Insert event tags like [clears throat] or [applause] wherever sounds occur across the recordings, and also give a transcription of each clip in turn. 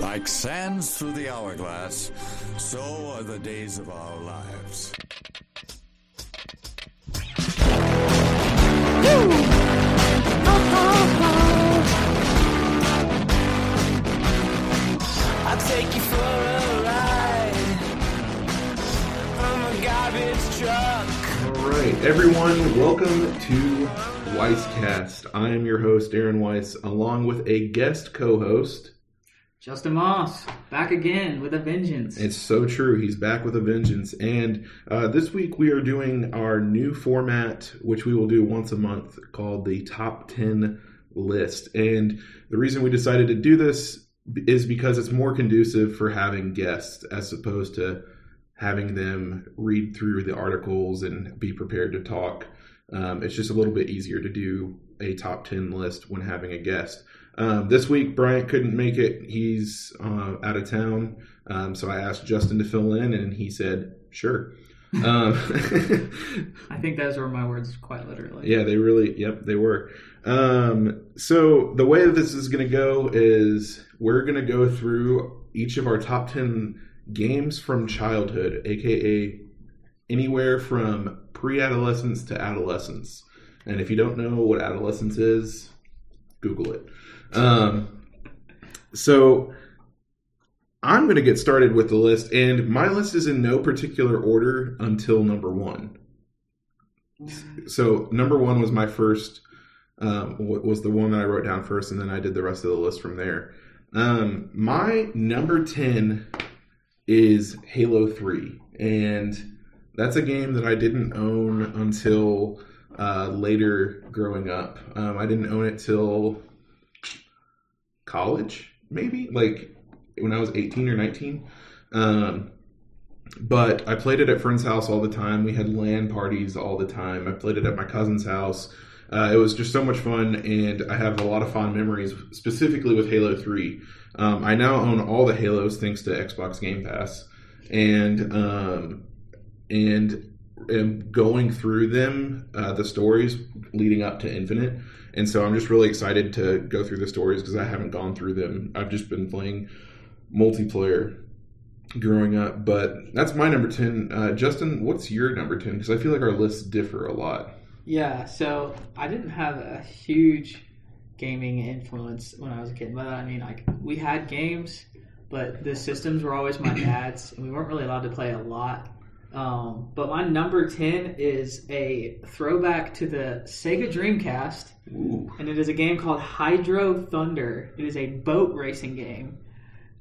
Like sands through the hourglass, so are the days of our lives. I'll take you for a ride from a garbage truck. All right, everyone, welcome to Weisscast. I am your host, Aaron Weiss, along with a guest co-host. Justin Moss, back again with a vengeance. It's so true. He's back with a vengeance. And uh, this week we are doing our new format, which we will do once a month, called the Top 10 List. And the reason we decided to do this is because it's more conducive for having guests as opposed to having them read through the articles and be prepared to talk. Um, it's just a little bit easier to do a top 10 list when having a guest. Um, this week, Bryant couldn't make it. He's uh, out of town. Um, so I asked Justin to fill in, and he said, sure. Um, [laughs] I think those were my words quite literally. yeah, they really, yep, they were. Um, so the way that this is going to go is we're going to go through each of our top 10 games from childhood, aka anywhere from pre adolescence to adolescence. And if you don't know what adolescence is, Google it. Um, so I'm going to get started with the list, and my list is in no particular order until number one. So number one was my first, um, was the one that I wrote down first, and then I did the rest of the list from there. Um, my number ten is Halo Three, and that's a game that I didn't own until uh, later growing up. Um, I didn't own it till college, maybe like when I was 18 or 19. Um, but I played it at friends' house all the time. We had LAN parties all the time. I played it at my cousin's house. Uh, it was just so much fun, and I have a lot of fond memories, specifically with Halo 3. Um, I now own all the Halos thanks to Xbox Game Pass, and um, and am going through them, uh, the stories leading up to Infinite. And so I'm just really excited to go through the stories because I haven't gone through them. I've just been playing multiplayer growing up. But that's my number 10. Uh, Justin, what's your number 10? Because I feel like our lists differ a lot. Yeah, so I didn't have a huge gaming influence when I was a kid. But I mean, like we had games, but the systems were always my [clears throat] dad's, and we weren't really allowed to play a lot. Um, but my number ten is a throwback to the Sega Dreamcast, Ooh. and it is a game called Hydro Thunder. It is a boat racing game.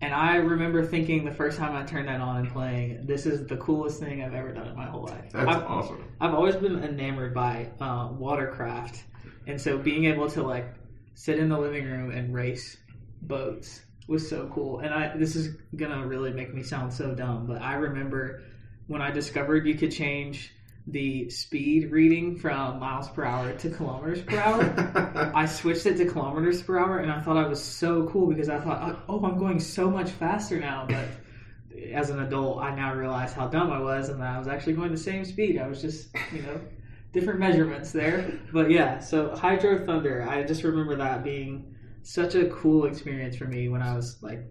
And I remember thinking the first time I turned that on and playing, this is the coolest thing I've ever done in my whole life. That's I've, awesome. I've always been enamored by uh, watercraft, and so being able to like sit in the living room and race boats was so cool. And I this is gonna really make me sound so dumb, but I remember when I discovered you could change the speed reading from miles per hour to kilometers per hour. [laughs] I switched it to kilometers per hour, and I thought I was so cool because I thought, oh, oh, I'm going so much faster now. But as an adult, I now realize how dumb I was, and that I was actually going the same speed. I was just, you know, different measurements there. But yeah, so Hydro Thunder, I just remember that being such a cool experience for me when I was like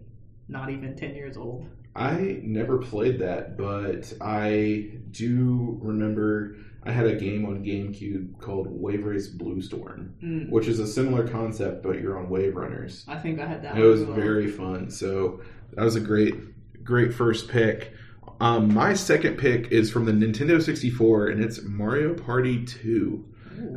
not even 10 years old. I never played that, but I do remember I had a game on GameCube called Wave Race Blue Storm, Mm, which is a similar concept, but you're on wave runners. I think I had that. It was well. very fun. So that was a great, great first pick. Um, my second pick is from the Nintendo 64, and it's Mario Party 2.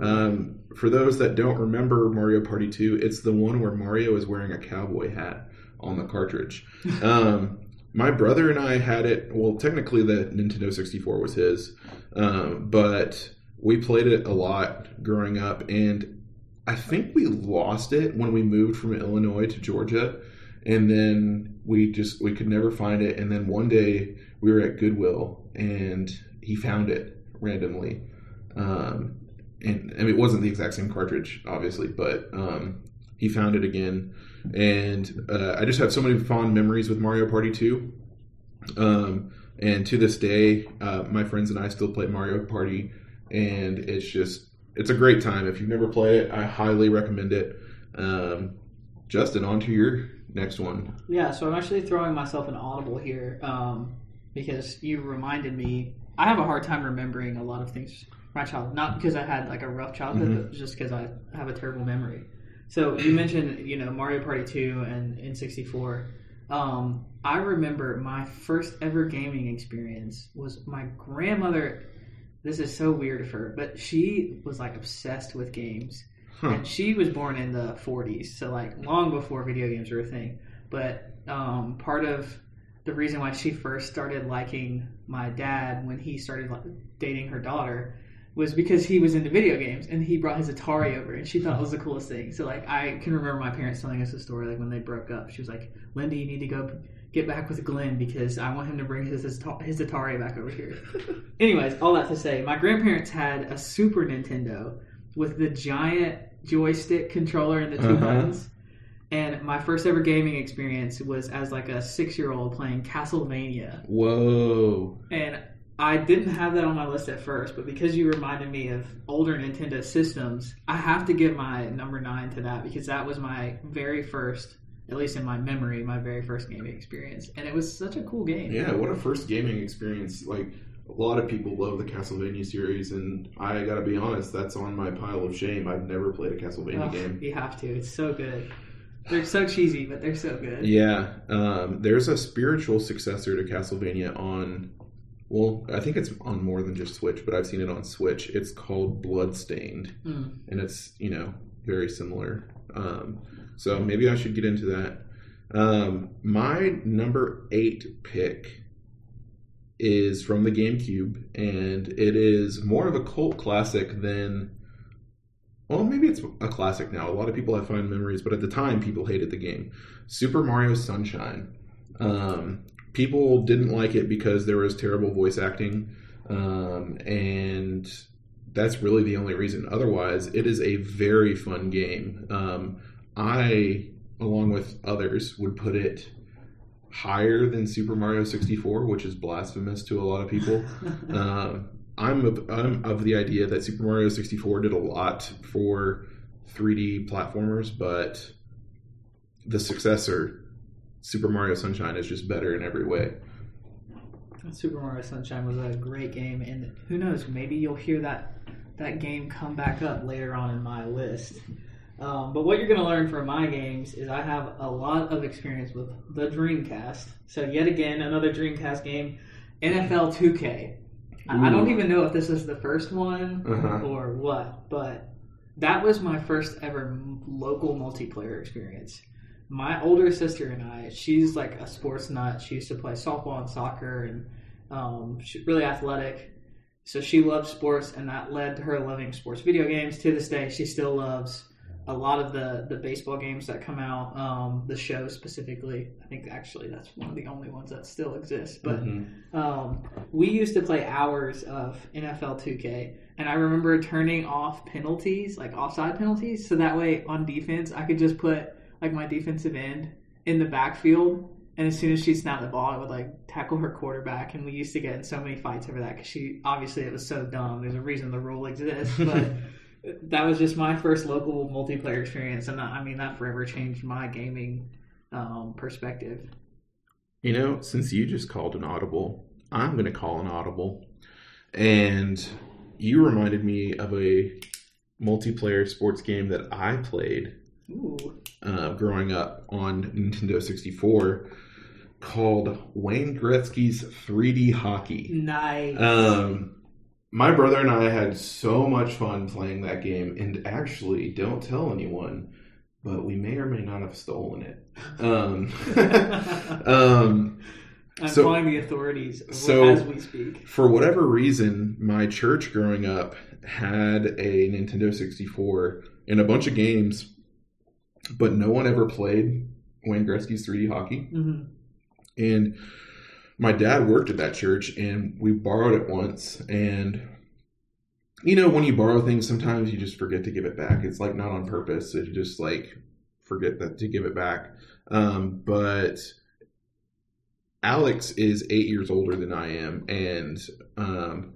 Um, for those that don't remember Mario Party 2, it's the one where Mario is wearing a cowboy hat on the cartridge. [laughs] Um, my brother and I had it. Well, technically, the Nintendo 64 was his, um, but we played it a lot growing up, and I think we lost it when we moved from Illinois to Georgia, and then we just we could never find it. And then one day we were at Goodwill, and he found it randomly. Um, and it wasn't the exact same cartridge, obviously, but um, he found it again, and uh, I just have so many fond memories with Mario Party Two. Um, and to this day, uh, my friends and I still play Mario Party, and it's just it's a great time. If you've never played it, I highly recommend it. Um, Justin, on to your next one. Yeah, so I'm actually throwing myself an audible here um, because you reminded me. I have a hard time remembering a lot of things from my childhood, not because I had like a rough childhood, Mm-hmm. but just because I have a terrible memory. So you mentioned, you know, Mario Party 2 and N64. Um, I remember my first ever gaming experience was my grandmother. This is so weird of her, but she was like obsessed with games. Huh. And she was born in the 40s, so like long before video games were a thing. But um, part of the reason why she first started liking my dad when he started dating her daughter was because he was into video games and he brought his Atari over and she thought it was the coolest thing. So like I can remember my parents telling us a story like when they broke up. She was like, "Linda, you need to go get back with Glenn because I want him to bring his his, his Atari back over here." [laughs] Anyways, all that to say, my grandparents had a Super Nintendo with the giant joystick controller and the 2 Uh-huh. buttons. And my first ever gaming experience was as like a six year old playing Castlevania. Whoa. And I didn't have that on my list at first, but because you reminded me of older Nintendo systems, I have to give my number nine to that because that was my very first, at least in my memory, my very first gaming experience. And it was such a cool game. Yeah, what a first gaming experience. Like, a lot of people love the Castlevania series, and I gotta be honest, that's on my pile of shame. I've never played a Castlevania Ugh, game. You have to. It's so good. They're so cheesy, but they're so good. Yeah, um, there's a spiritual successor to Castlevania on. Well, I think it's on more than just Switch, but I've seen it on Switch. It's called Bloodstained, Mm. and it's you know very similar. Um, so maybe I should get into that. Um, my number eight pick is from the GameCube, and it is more of a cult classic than. Well, maybe it's a classic now. A lot of people have fond memories, but at the time, people hated the game. Super Mario Sunshine. Um, people didn't like it because there was terrible voice acting, um, and that's really the only reason. Otherwise, it is a very fun game. Um, I, along with others, would put it higher than Super Mario 64, which is blasphemous to a lot of people. [laughs] um, I'm of, I'm of the idea that Super Mario 64 did a lot for 3D platformers, but the successor, Super Mario Sunshine, is just better in every way. Super Mario Sunshine was a great game, and who knows, maybe you'll hear that that game come back up later on in my list. Um, but what you're going to learn from my games is I have a lot of experience with the Dreamcast. So yet again, another Dreamcast game, NFL 2K. I, I don't even know if this is the first one Uh-huh. or what, but that was my first ever local multiplayer experience. My older sister and I, she's like a sports nut. She used to play softball and soccer, and um, she's really athletic. So she loved sports, and that led to her loving sports video games. To this day, she still loves a lot of the the baseball games that come out. Um, the show specifically, I think actually that's one of the only ones that still exists. But um, we used to play hours of NFL 2K, and I remember turning off penalties, like offside penalties, so that way on defense I could just put like my defensive end in the backfield, and as soon as she snapped the ball, I would like tackle her quarterback, and we used to get in so many fights over that because she obviously it was so dumb. There's a reason the rule exists, [laughs] but. That was just my first local multiplayer experience, and I mean that forever changed my gaming um, perspective. You know, since you just called an audible, I'm going to call an audible. And you reminded me of a multiplayer sports game that I played uh, growing up on Nintendo 64 called Wayne Gretzky's 3D Hockey. nice. Um, my brother and I had so much fun playing that game, and actually, don't tell anyone, but we may or may not have stolen it. Um, [laughs] um, I'm so- calling the authorities so- as we speak. for whatever reason, my church growing up had a Nintendo 64 and a bunch of games, but no one ever played Wayne Gretzky's 3D hockey. hmm And my dad worked at that church, and we borrowed it once. And you know, when you borrow things, sometimes you just forget to give it back. It's like not on purpose; you just like forget that to give it back. Um, but Alex is eight years older than I am, and um,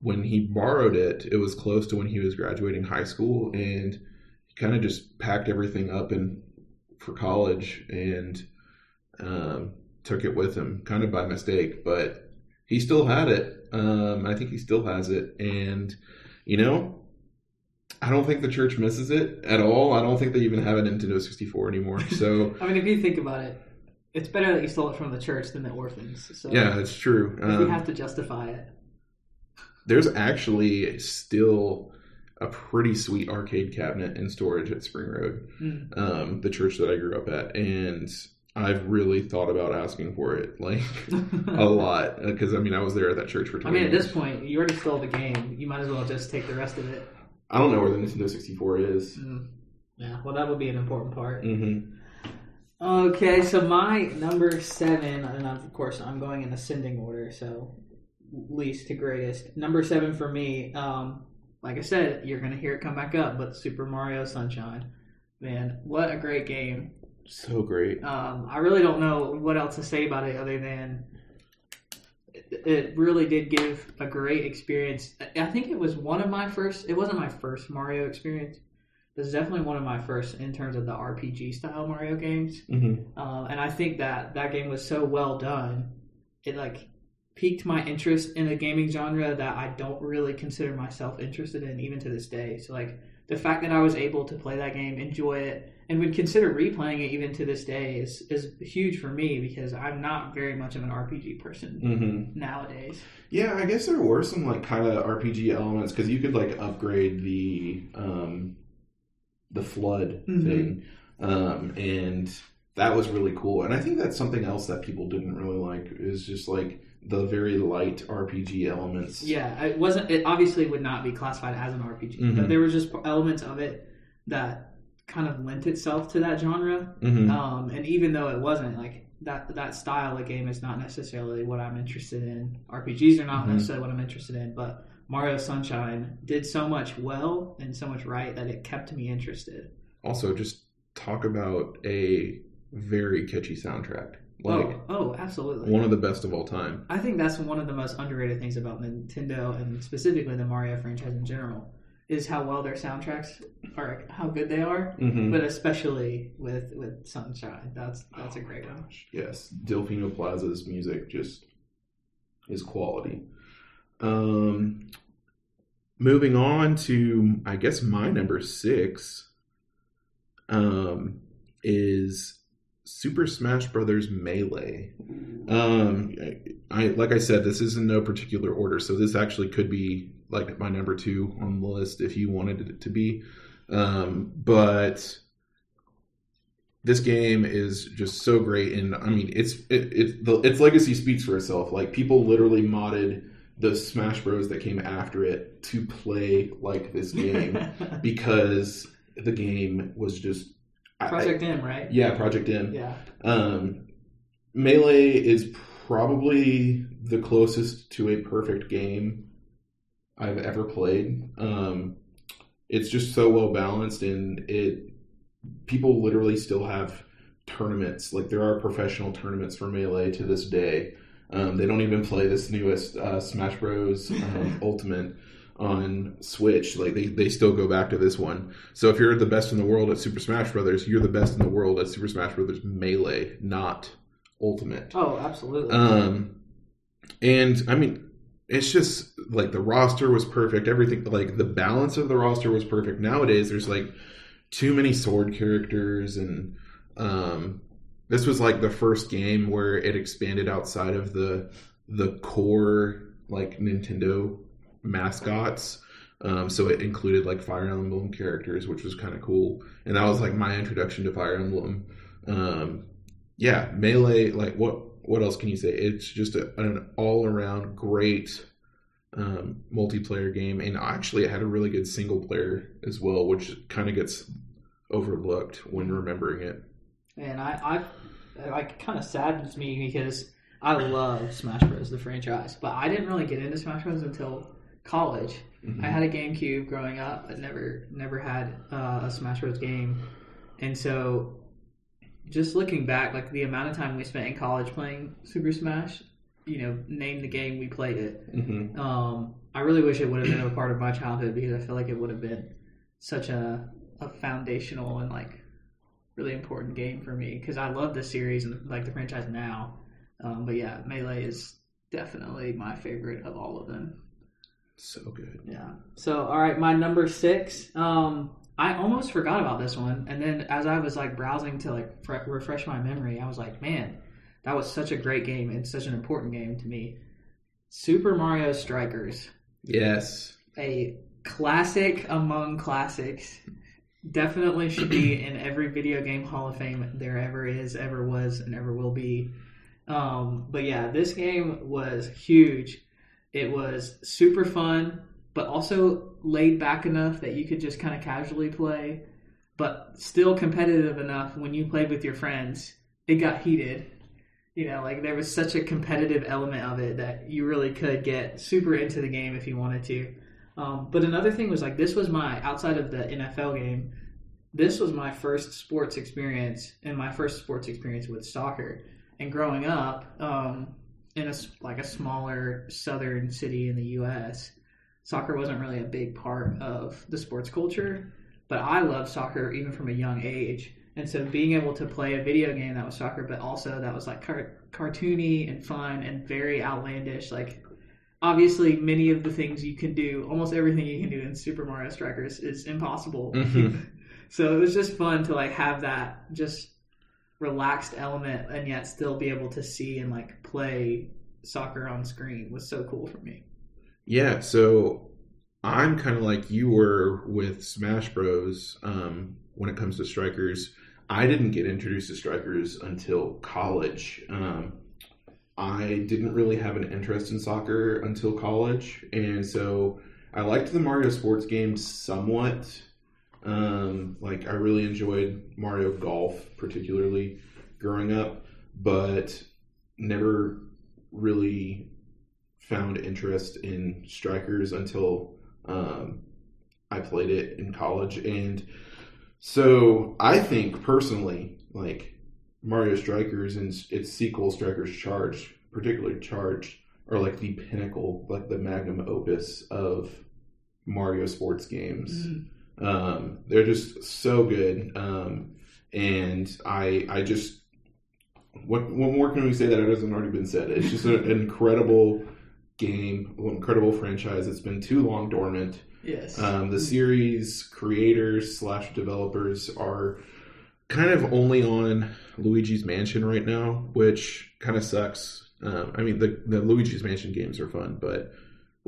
when he borrowed it, it was close to when he was graduating high school, and kind of just packed everything up and for college and um, took it with him, kind of by mistake, but he still had it. Um, I think he still has it, and you know, I don't think the church misses it at all. I don't think they even have a Nintendo 64 anymore. [laughs] So I mean, if you think about it, it's better that you stole it from the church than the orphans. So yeah, it's true. if you Um, have to justify it. there's actually still a pretty sweet arcade cabinet and storage at Spring Road, Mm. um, the church that I grew up at, and I've really thought about asking for it, like a [laughs] lot, because I mean I was there at that church for. 20 I mean, at years. this point, you already stole the game. You might as well just take the rest of it. I don't know where the Nintendo 64 is. Mm. Yeah, well, that would be an important part. hmm Okay, so my number seven, and of course I'm going in ascending order, so least to greatest. Number seven for me, um, like I said, you're gonna hear it come back up, but Super Mario Sunshine, man, what a great game! So great. Um, I really don't know what else to say about it other than it, it really did give a great experience. I- think it was one of my first. It wasn't my first Mario experience. It was definitely one of my first in terms of the RPG style Mario games. hmm Um, and I think that that game was so well done, it like piqued my interest in a gaming genre that I don't really consider myself interested in even to this day. So like the fact that I was able to play that game, enjoy it, and would consider replaying it even to this day is is huge for me because I'm not very much of an RPG person hmm nowadays. Yeah, I guess there were some like kind of RPG elements because you could like upgrade the um, the FLUDD Mhm. thing, um, and that was really cool. And I think that's something else that people didn't really like is just like the very light RPG elements. Yeah, it wasn't. It obviously would not be classified as an RPG, Mhm. but there were just elements of it that kind of lent itself to that genre. hmm Um, and even though it wasn't like that, that style of game is not necessarily what I'm interested in. RPGs are not Mhm. necessarily what I'm interested in, but Mario Sunshine did so much well and so much right that it kept me interested. Also, just talk about a very catchy soundtrack, like oh, oh, absolutely. one of the best of all time. I think that's one of the most underrated things about Nintendo and specifically the Mario franchise in general is how well their soundtracks are, how good they are, Mm-hmm. but especially with with Sunshine. That's that's a great one. Yes, Delfino Plaza's music just is quality. Um, moving on to, I guess my number six, um, is Super Smash Brothers Melee. Um, I like I said, this is in no particular order, so this actually could be like my number two on the list if you wanted it to be. Um, but this game is just so great, and I mean, it's it, it the, its legacy speaks for itself. Like people literally modded the Smash Bros that came after it to play like this game [laughs] because the game was just I- I- Project M, right? yeah, Project M. Yeah. Um, Melee is probably the closest to a perfect game I've ever played. Um, it's just so well balanced, and it people literally still have tournaments. Like there are professional tournaments for Melee to this day. Um, they don't even play this newest uh, Smash Bros. Um, [laughs] Ultimate on Switch. Like they, they still go back to this one. So if you're the best in the world at Super Smash Brothers, you're the best in the world at Super Smash Brothers Melee, not Ultimate. Oh, absolutely. Um, and I mean, it's just like the roster was perfect. Everything, like the balance of the roster was perfect. Nowadays, there's like too many sword characters, and um, this was like the first game where it expanded outside of the the core like Nintendo mascots. Um, so it included like Fire Emblem characters, which was kind of cool, and that was like my introduction to Fire Emblem. Um, yeah, melee. Like what? What else can you say? It's just a, an all around great um, multiplayer game, and actually, it had a really good single player as well, which kind of gets overlooked when remembering it. and I, I, like, kind of saddens me because I love Smash Bros. the franchise, but I didn't really get into Smash Bros. until college. Mhm. I had a GameCube growing up, but never, never had uh, a Smash Bros. game, and so just looking back, like the amount of time we spent in college playing Super Smash, you know, name the game we played it. Mhm. Um, I really wish it would have been a part of my childhood because I feel like it would have been such a, a foundational and like really important game for me because I love the series and like the franchise now. Um, but yeah, Melee is definitely my favorite of all of them. So good. Yeah. So, all right, my number six. Um, I almost forgot about this one, and then as I was like browsing to like fre- refresh my memory, I was like, man, that was such a great game and such an important game to me. Super Mario Strikers, Yes. a classic among classics. Definitely should be [clears throat] in every video game Hall of Fame there ever is, ever was, and ever will be. Um, but yeah, this game was huge. It was super fun, but also laid back enough that you could just kind of casually play, but still competitive enough when you played with your friends. It got heated. You know, like there was such a competitive element of it that you really could get super into the game if you wanted to. Um, but another thing was like this was my outside of the NFL game. This was my first sports experience and my first sports experience with soccer. And growing up um, in a like a smaller southern city in the U.S., soccer wasn't really a big part of the sports culture. But I loved soccer even from a young age. And so being able to play a video game that was soccer, but also that was like car- cartoony and fun and very outlandish, like obviously many of the things you can do almost everything you can do in super mario strikers is impossible Mhm. [laughs] so it was just fun to like have that just relaxed element and yet still be able to see and like play soccer on screen was so cool for me Yeah, so I'm kind of like you were with Smash Bros. Um, when it comes to strikers. I didn't get introduced to strikers until college. Um, I didn't really have an interest in soccer until college, and so I liked the Mario sports games somewhat. Um, like I really enjoyed Mario Golf, particularly growing up, but never really found interest in strikers until um, I played it in college. And so I think personally, like Mario Strikers and its sequel, Strikers Charge, particularly Charge, are like the pinnacle, like the magnum opus of Mario sports games. Um, they're just so good. Um, and I, I just, what, what more can we say that hasn't already been said? It's just an incredible game, an incredible franchise. It's been too long dormant. yes Um, the series creators slash developers are kind of only on Luigi's Mansion right now, which kind of sucks. Um, I mean, the the Luigi's Mansion games are fun, but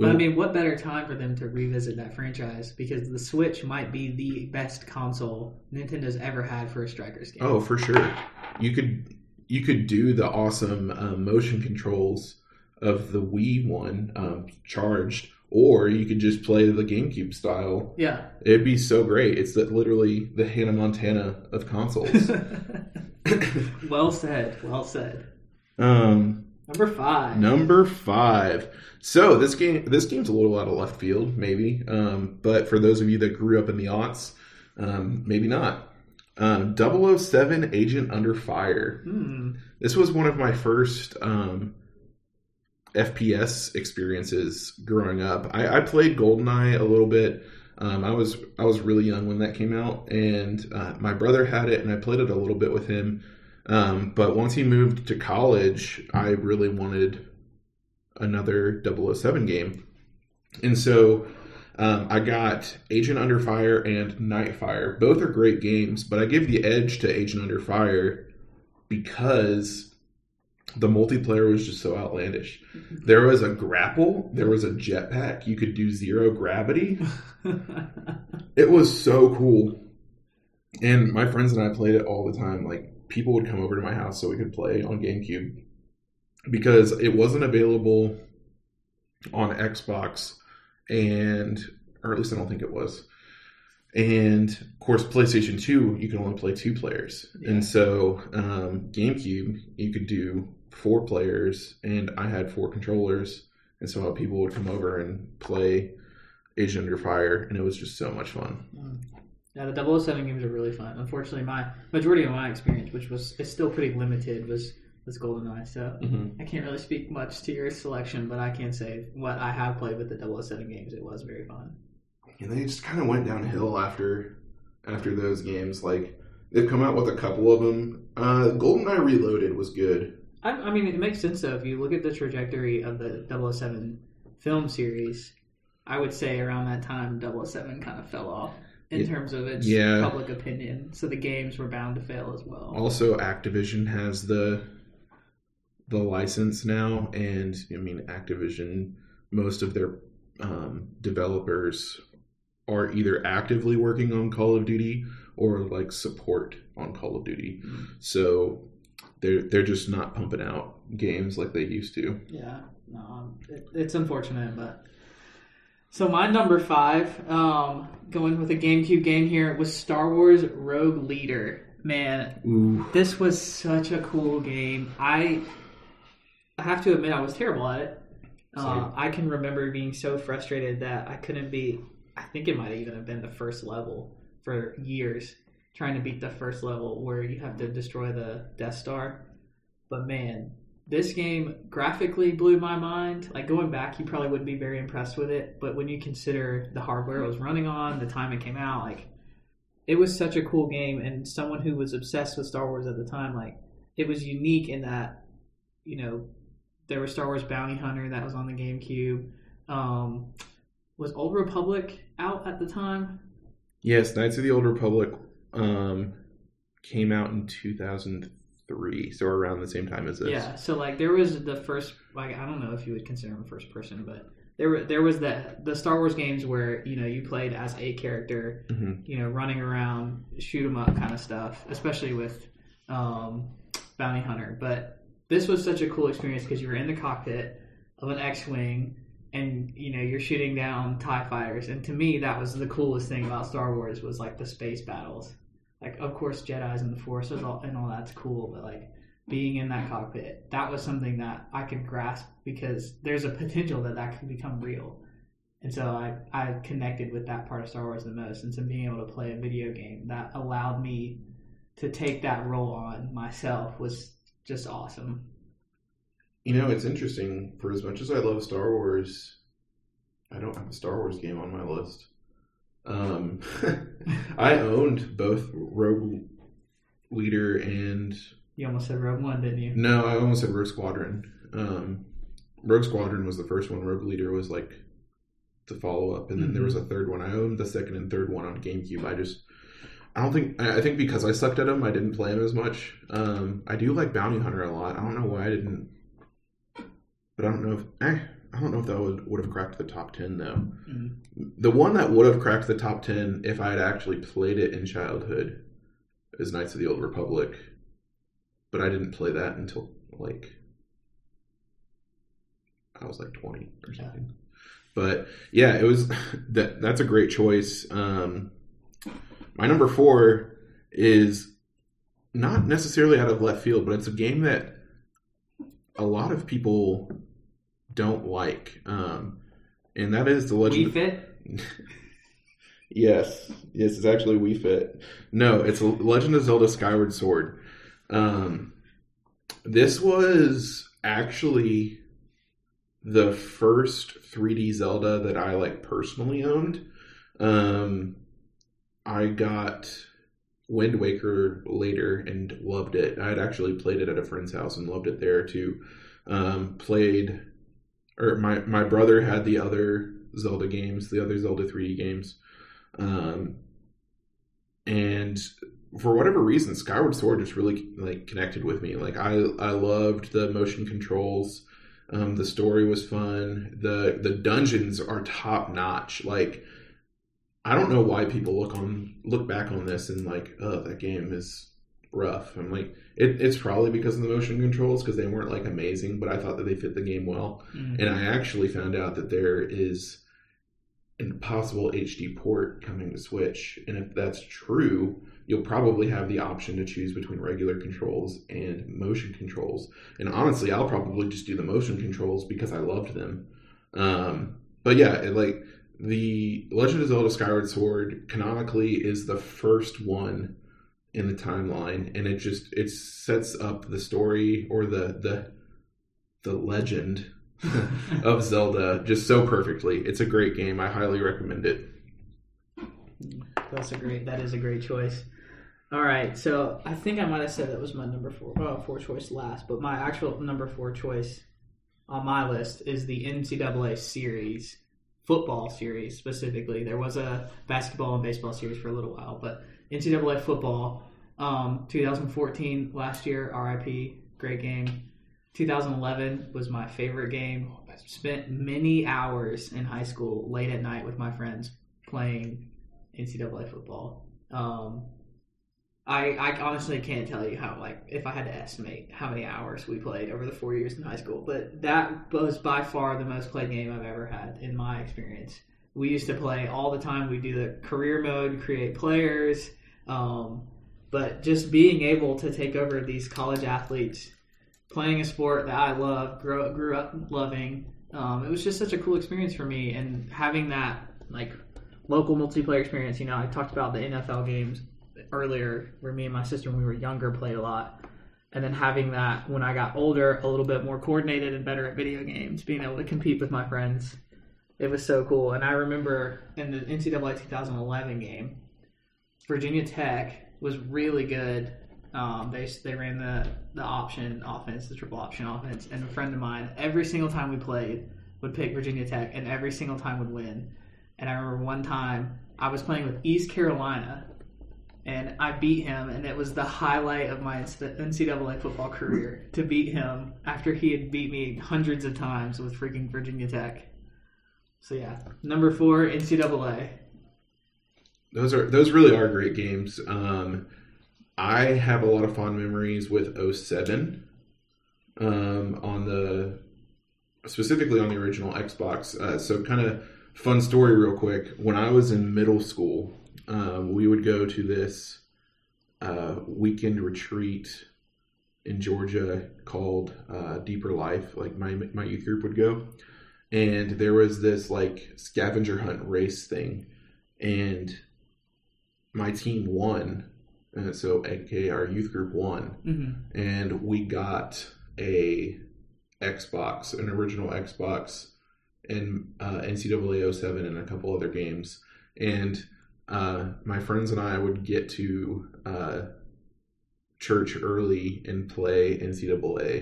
but i mean what better time for them to revisit that franchise? Because the switch might be the best console nintendo's ever had for a strikers game. Oh, for sure, you could you could do the awesome um, motion controls of the Wii one um, charged, or you could just play the GameCube style. yeah. It'd be so great. It's that literally the Hannah Montana of consoles. [laughs] well said. Well said. Um, number five Number five. So this game, this game's a little out of left field, maybe. Um, but for those of you that grew up in the aughts, um, maybe not. Um, 007 Agent Under Fire. Hmm. This was one of my first um, FPS experiences growing up. I, I played GoldenEye a little bit. Um, I was I was really young when that came out, and uh, my brother had it, and I played it a little bit with him. Um, but once he moved to college, I really wanted another 007 game, and so um, I got Agent Under Fire and Nightfire. Both are great games, but I give the edge to Agent Under Fire because the multiplayer was just so outlandish. There was a grapple, there was a jetpack, you could do zero gravity. [laughs] It was so cool. And my friends and I played it all the time. Like people would come over to my house so we could play on GameCube because it wasn't available on Xbox and or at least I don't think it was. And of course, PlayStation 2, you can only play two players. And so, um, GameCube, you could do four players, and I had four controllers. And so, people would come over and play Agent Under Fire, and it was just so much fun. Yeah, the 007 games are really fun. Unfortunately, my majority of my experience, which was is still pretty limited, was was GoldenEye. So I can't really speak much to your selection, but I can say what I have played with the 007 games. It was very fun. And they just kind of went downhill after after those games. Like They've come out with a couple of them. Uh, GoldenEye Reloaded was good. I, I mean, it makes sense though if you look at the trajectory of the 007 film series. I would say around that time, 007 kind of fell off in terms of its Yeah. public opinion. So the games were bound to fail as well. Also, Activision has the the license now, and I mean, Activision. Most of their um, developers are either actively working on Call of Duty or like support on Call of Duty. So they're they're just not pumping out games like they used to. Yeah, no, um, it, it's unfortunate, but so my number five, um, going with a GameCube game here was Star Wars Rogue Leader. Man, Ooh, this was such a cool game. I I have to admit I was terrible at it. Uh, I can remember being so frustrated that I couldn't beat. I think it might even have been the first level for years, trying to beat the first level where you have to destroy the Death Star. But man, this game graphically blew my mind. Like going back, you probably wouldn't be very impressed with it. But when you consider the hardware it was running on, the time it came out, like it was such a cool game. And someone who was obsessed with Star Wars at the time, like it was unique in that, you know, there was Star Wars Bounty Hunter that was on the GameCube. Um, was Old Republic out at the time? yes, Knights of the Old Republic um, came out in two thousand three, so around the same time as this. Yeah, so like there was the first like I don't know if you would consider them first person, but there were there was the the Star Wars games where you know you played as a character, Mhm. you know, running around, shoot 'em up kind of stuff, especially with um, Bounty Hunter. But this was such a cool experience because you were in the cockpit of an X-wing. And you know you're shooting down Tie fighters, and to me that was the coolest thing about Star Wars was like the space battles. Like, of course, Jedi's and the Force is all, and all that's cool, but like being in that cockpit, that was something that I could grasp because there's a potential that that could become real. And so I, I connected with that part of Star Wars the most. And so being able to play a video game that allowed me to take that role on myself was just awesome. You know, it's interesting. For as much as I love Star Wars, I don't have a Star Wars game on my list. Um, [laughs] I owned both Rogue Leader and You almost said Rogue One, didn't you? no, I almost said Rogue Squadron. Um, Rogue Squadron was the first one. Rogue Leader was like the follow up, and then there was a third one. I owned the second and third one on GameCube. I just I don't think I I think because I sucked at them, I didn't play them as much. Um, I do like Bounty Hunter a lot. I don't know why I didn't, but I don't know if eh, I don't know if that would would have cracked the top ten though. Mm. The one that would have cracked the top ten if I had actually played it in childhood is Knights of the Old Republic, but I didn't play that until like I was like twenty or something. But yeah, it was [laughs] that. That's a great choice. Um, my number four is not necessarily out of left field, but it's a game that a lot of people don't like, um, and that is the Legend. Wii Fit? [laughs] Yes, yes, it's actually Wii Fit. No, it's Legend of Zelda: Skyward Sword. Um, this was actually the first 3D Zelda that I like personally owned. Um, I got Wind Waker later and loved it. I had actually played it at a friend's house and loved it there too. Um, played, or my my brother had the other Zelda games, the other Zelda 3D games. Um, and for whatever reason, Skyward Sword just really like connected with me. Like I I loved the motion controls. Um, the story was fun. the The dungeons are top notch. Like I don't know why people look on look back on this and like, oh, that game is rough. I'm like, it, it's probably because of the motion controls because they weren't like amazing, but I thought that they fit the game well. Mm. And I actually found out that there is an possible HD port coming to Switch. And if that's true, you'll probably have the option to choose between regular controls and motion controls. And honestly, I'll probably just do the motion controls because I loved them. Um, but yeah, it, like the Legend of Zelda Skyward Sword canonically is the first one in the timeline and it just it sets up the story or the the the legend [laughs] of Zelda just so perfectly. It's a great game. I highly recommend it. That's a great. That is a great choice. All right, so I think I might have said that was my number four, four choice last, but my actual number four choice on my list is the NCAA series, football series specifically. There was a basketball and baseball series for a little while, but NCAA football, um, 2014 last year, RIP, great game. 2011 was my favorite game. I spent many hours in high school late at night with my friends playing NCAA football. Um, I, I honestly can't tell you how like if I had to estimate how many hours we played over the four years in high school, but that was by far the most played game I've ever had in my experience. We used to play all the time. We do the career mode, create players, um, but just being able to take over these college athletes, playing a sport that I love, grew grew up loving. Um, it was just such a cool experience for me, and having that like local multiplayer experience. You know, I talked about the NFL games earlier, where me and my sister, when we were younger, played a lot. And then having that when I got older, a little bit more coordinated and better at video games, being able to compete with my friends, it was so cool. And I remember in the NCAA 2011 game, Virginia Tech was really good. Um, they they ran the the option offense, the triple option offense, and a friend of mine every single time we played would pick Virginia Tech, and every single time would win. And I remember one time I was playing with East Carolina, and I beat him, and it was the highlight of my NCAA football career to beat him after he had beat me hundreds of times with freaking Virginia Tech. So yeah, number four NCAA. Those are those really are great games. Um, I have a lot of fond memories with 07 um, on the specifically on the original Xbox. Uh, so kind of fun story real quick. When I was in middle school, um, we would go to this uh, weekend retreat in Georgia called uh, Deeper Life. Like my my youth group would go, and there was this like scavenger hunt race thing, and my team won. And so, aka our youth group won, Mm-hmm. and we got a Xbox, an original Xbox, and uh, NCAA 07 and a couple other games. And uh, my friends and I would get to uh, church early and play NCAA,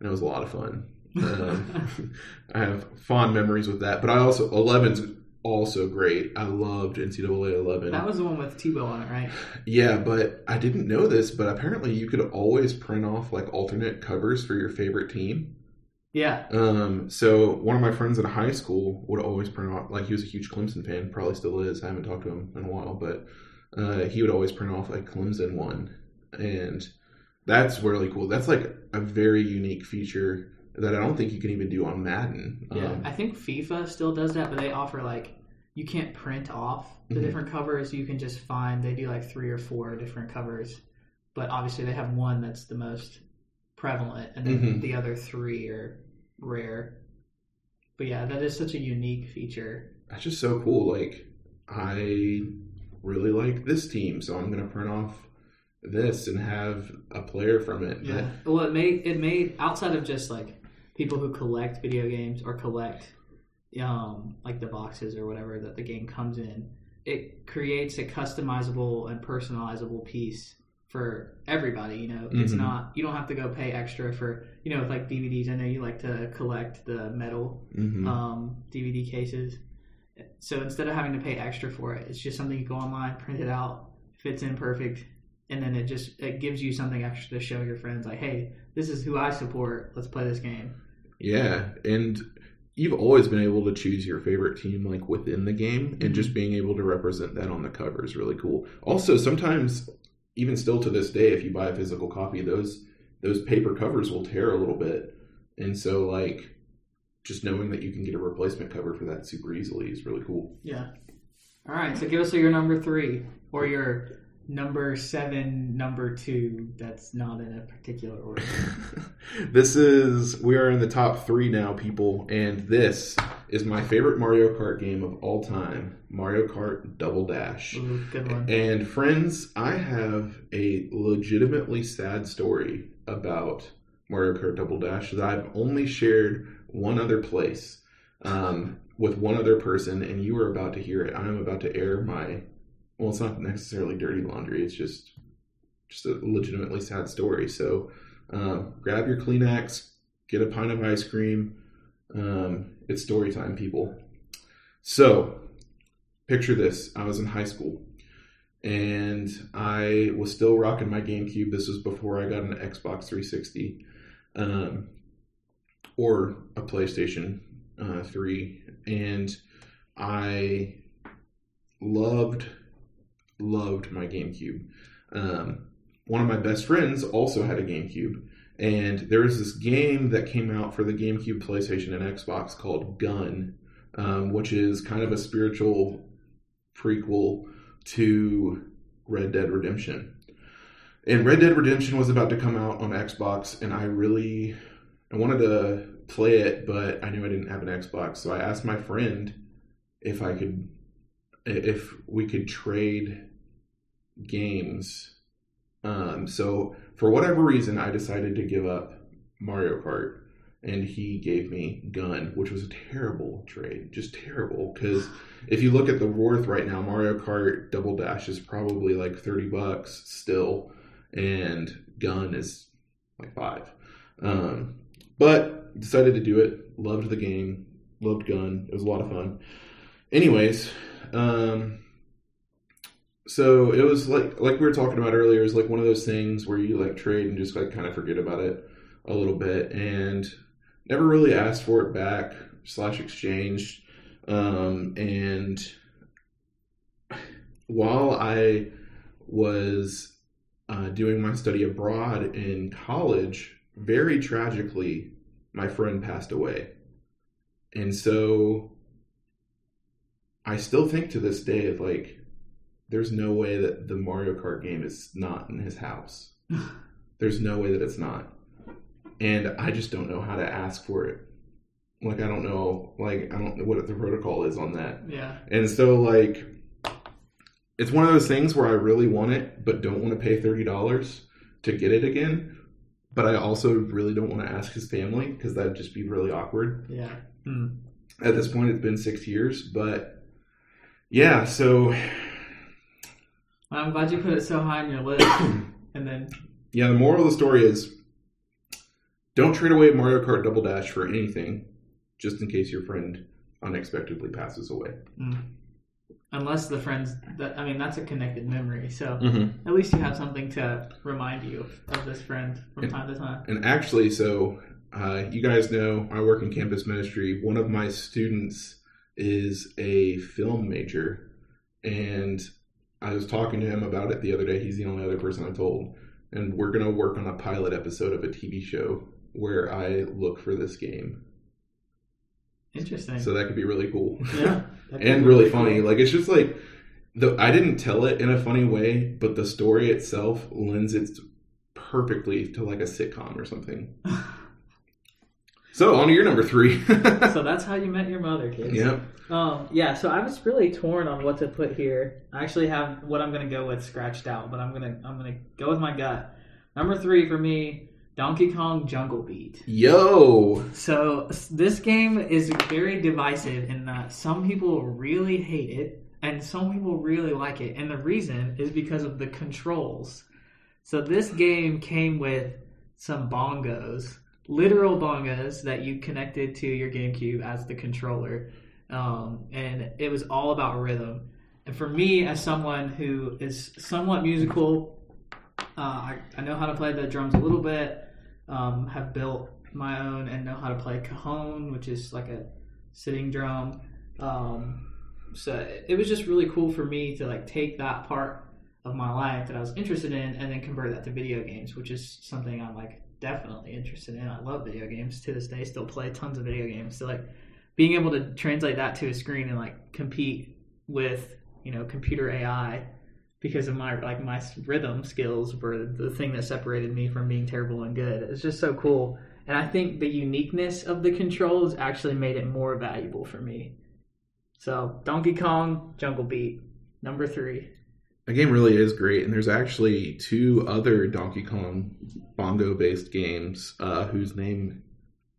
and it was a lot of fun. [laughs] Um, [laughs] I have fond memories with that, but I also 11's also great. I loved NCAA 11. That was the one with Tebow on it, right? Yeah, but I didn't know this, but apparently you could always print off like alternate covers for your favorite team. Yeah. Um, so one of my friends in high school would always print off like he was a huge Clemson fan, probably still is. I haven't talked to him in a while, but uh, he would always print off like Clemson one, and that's really cool. That's like a very unique feature that I don't think you can even do on Madden. Yeah, Um, I think FIFA still does that, but they offer like you can't print off the Mhm. different covers. You can just find they do like three or four different covers, but obviously they have one that's the most prevalent, and then Mhm. the other three are rare. But yeah, that is such a unique feature. that's just so cool. Like I really like this team, so I'm gonna print off this and have a player from it. Yeah. Well, it made it made outside of just like people who collect video games or collect um like the boxes or whatever that the game comes in, it creates a customizable and personalizable piece for everybody. You know, it's Mhm. not you don't have to go pay extra for you know with like DVDs. I know you like to collect the metal hmm um, DVD cases. So instead of having to pay extra for it, it's just something you go online, print it out, fits in perfect, and then it just it gives you something extra to show your friends, like, hey, this is who I support. Let's play this game. Yeah, and you've always been able to choose your favorite team like within the game, and mm-hmm. just being able to represent that on the cover is really cool. Also, sometimes even still to this day, if you buy a physical copy, those those paper covers will tear a little bit, and so like just knowing that you can get a replacement cover for that super easily is really cool. Yeah. All right. So give us your number three or your number seven, number two. That's not in a particular order. [laughs] this is we are in the top three now, people, and this is my favorite Mario Kart game of all time, Mario Kart Double Dash. Ooh, good one. And friends, I have a legitimately sad story about Mario Kart Double Dash that I've only shared one other place um, with one other person, and you are about to hear it. I am about to air my well, it's not necessarily dirty laundry. It's just just a legitimately sad story. So um, grab your Kleenex, get a pint of ice cream. Um, it's story time, people. So picture this: I was in high school, and I was still rocking my GameCube. This was before I got an Xbox 360 um, or a PlayStation uh, 3, and I loved loved my GameCube. Um, one of my best friends also had a GameCube, and there was this game that came out for the GameCube, PlayStation, and Xbox called Gun, um, which is kind of a spiritual prequel to Red Dead Redemption. And Red Dead Redemption was about to come out on Xbox, and I really I wanted to play it, but I knew I didn't have an Xbox, so I asked my friend if I could if we could trade games. Um, so for whatever reason, I decided to give up Mario Kart, and he gave me Gun, which was a terrible trade, just terrible. Because if you look at the worth right now, Mario Kart Double Dash is probably like thirty bucks still, and Gun is like five. Um, but decided to do it. Loved the game. Loved Gun. It was a lot of fun. Anyways, um, so it was like like we were talking about earlier. Was like one of those things where you like trade and just like kind of forget about it a little bit, and never really asked for it back slash exchanged. Um, and while I was uh, doing my study abroad in college, very tragically, my friend passed away. And so I still think to this day of like, there's no way that the Mario Kart game is not in his house. [laughs] there's no way that it's not. And I just don't know how to ask for it. Like I don't know, like I don't know what the protocol is on that. Yeah. And so like it's one of those things where I really want it but don't want to pay $30 to get it again. But I also really don't want to ask his family because that'd just be really awkward. Yeah. Mm. At this point it's been 6 years, but yeah, so I'm glad you put it so high on your list. [coughs] and then yeah, the moral of the story is don't trade away Mario Kart Double Dash for anything just in case your friend unexpectedly passes away. mm. unless the friends that I mean that's a connected memory. So Mm-hmm. at least you have something to remind you of, of this friend from And- time to time. And actually, so uh, you guys know I work in campus ministry. One of my students is a film major, and I was talking to him about it the other day. He's the only other person I told, and we're gonna work on a pilot episode of a TV show where I look for this game. Interesting. So that could be really cool. yeah. [laughs] and really cool. funny. Like it's just like the I didn't tell it in a funny way, but the story itself lends it perfectly to like a sitcom or something. [laughs] so on to your number three. [laughs] so that's how you met your mother, kids. yep. Um, yeah, so I was really torn on what to put here. I actually have what I'm gonna go with scratched out, but I'm gonna I'm gonna go with my gut. Number three for me, Donkey Kong Jungle Beat. Yo. So this game is very divisive in that some people really hate it and some people really like it, and the reason is because of the controls. So this game came with some bongos, literal bongos that you connected to your GameCube as the controller, um, and it was all about rhythm. And for me, as someone who is somewhat musical, uh, I, I know how to play the drums a little bit. Um, have built my own and know how to play cajon, which is like a sitting drum. Um, so it was just really cool for me to like take that part of my life that I was interested in and then convert that to video games, which is something I'm like definitely interested in. I love video games to this day. Still play tons of video games. So like being able to translate that to a screen and like compete with you know computer AI because of my like my rhythm skills were the thing that separated me from being terrible and good. It's just so cool. And I think the uniqueness of the controls actually made it more valuable for me. So Donkey Kong Jungle Beat number three. The game really is great, and there's actually two other Donkey Kong bongo based games uh, whose name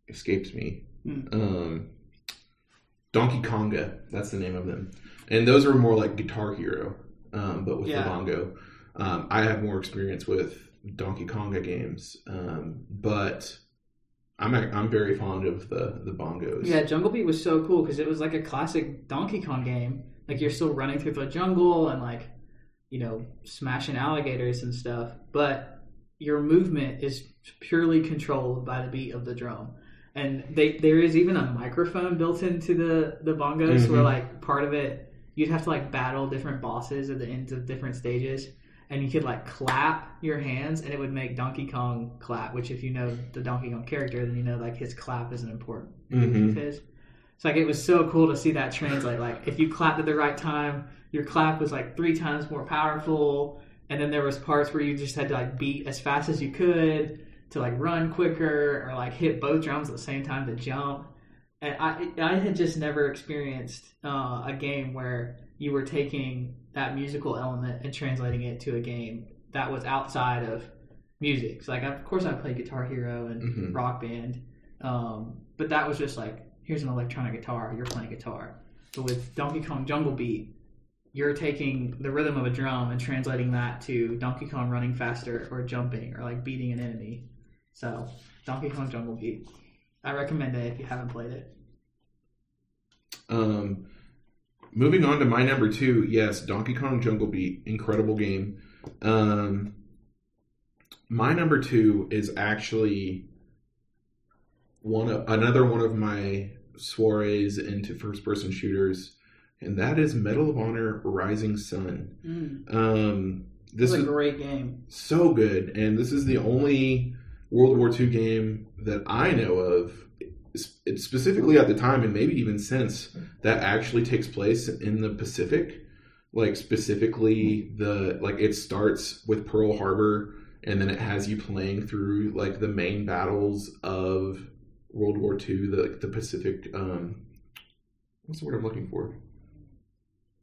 escapes me. Hmm. Um, Donkey Konga, that's the name of them, and those are more like Guitar Hero. um, but with Yeah. the bongo. Um, I have more experience with Donkey Konga games, um, but I'm I'm very fond of the the bongos. Yeah, Jungle Beat was so cool because it was like a classic Donkey Kong game. Like you're still running through the jungle and like, you know, smashing alligators and stuff, but your movement is purely controlled by the beat of the drum. And they there is even a microphone built into the the bongos where Mhm. like part of it you'd have to like battle different bosses at the ends of different stages. And you could like clap your hands, and it would make Donkey Kong clap. Which, if you know the Donkey Kong character, then you know like his clap is an important Mhm. of his. So like it was so cool to see that translate. Like if you clapped at the right time, your clap was like three times more powerful. And then there was parts where you just had to like beat as fast as you could to like run quicker or like hit both drums at the same time to jump. And I I had just never experienced uh, a game where you were taking that musical element and translating it to a game that was outside of music. So like of course I played Guitar Hero and Mhm. Rock Band, um, but that was just like here's an electronic guitar, you're playing guitar. But with Donkey Kong Jungle Beat, you're taking the rhythm of a drum and translating that to Donkey Kong running faster or jumping or like beating an enemy. So Donkey Kong Jungle Beat, I recommend it if you haven't played it. Um, moving on to my number two, yes, Donkey Kong Jungle Beat, incredible game. Um, my number two is actually one of another one of my soirees into first person shooters, and that is Medal of Honor Rising Sun. Mm. Um, this This is is a great game. so good, and this is the only World War II game that I know of, specifically at the time, and maybe even since, that actually takes place in the Pacific. Like specifically, the like it starts with Pearl Harbor, and then it has you playing through like the main battles of World War II, the the Pacific. Um, what's the word I'm looking for?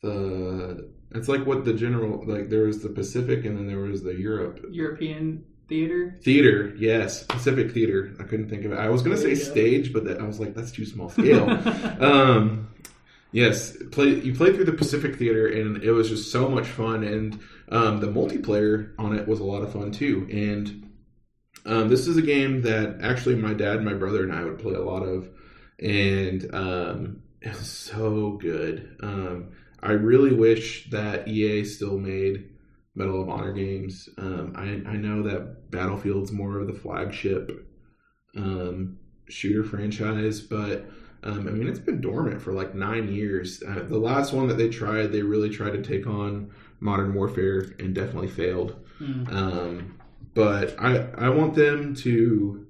The it's like what the general like there was the Pacific and then there was the Europe European theater. theater. Yes, Pacific theater. I couldn't think of it. I was gonna There say stage, but that, I was like that's too small scale. [laughs] um, yes, play you played through the Pacific theater and it was just so much fun and um, the multiplayer on it was a lot of fun too and um, this is a game that actually my dad, my brother, and I would play a lot of, and um, it was so good. I really wish that EA still made Medal of Honor games. Um, I, I know that Battlefield's more of the flagship um, shooter franchise, but um, I mean it's been dormant for like nine years. Uh, the last one that they tried, they really tried to take on Modern Warfare and definitely failed. Mm. Um, but I I want them to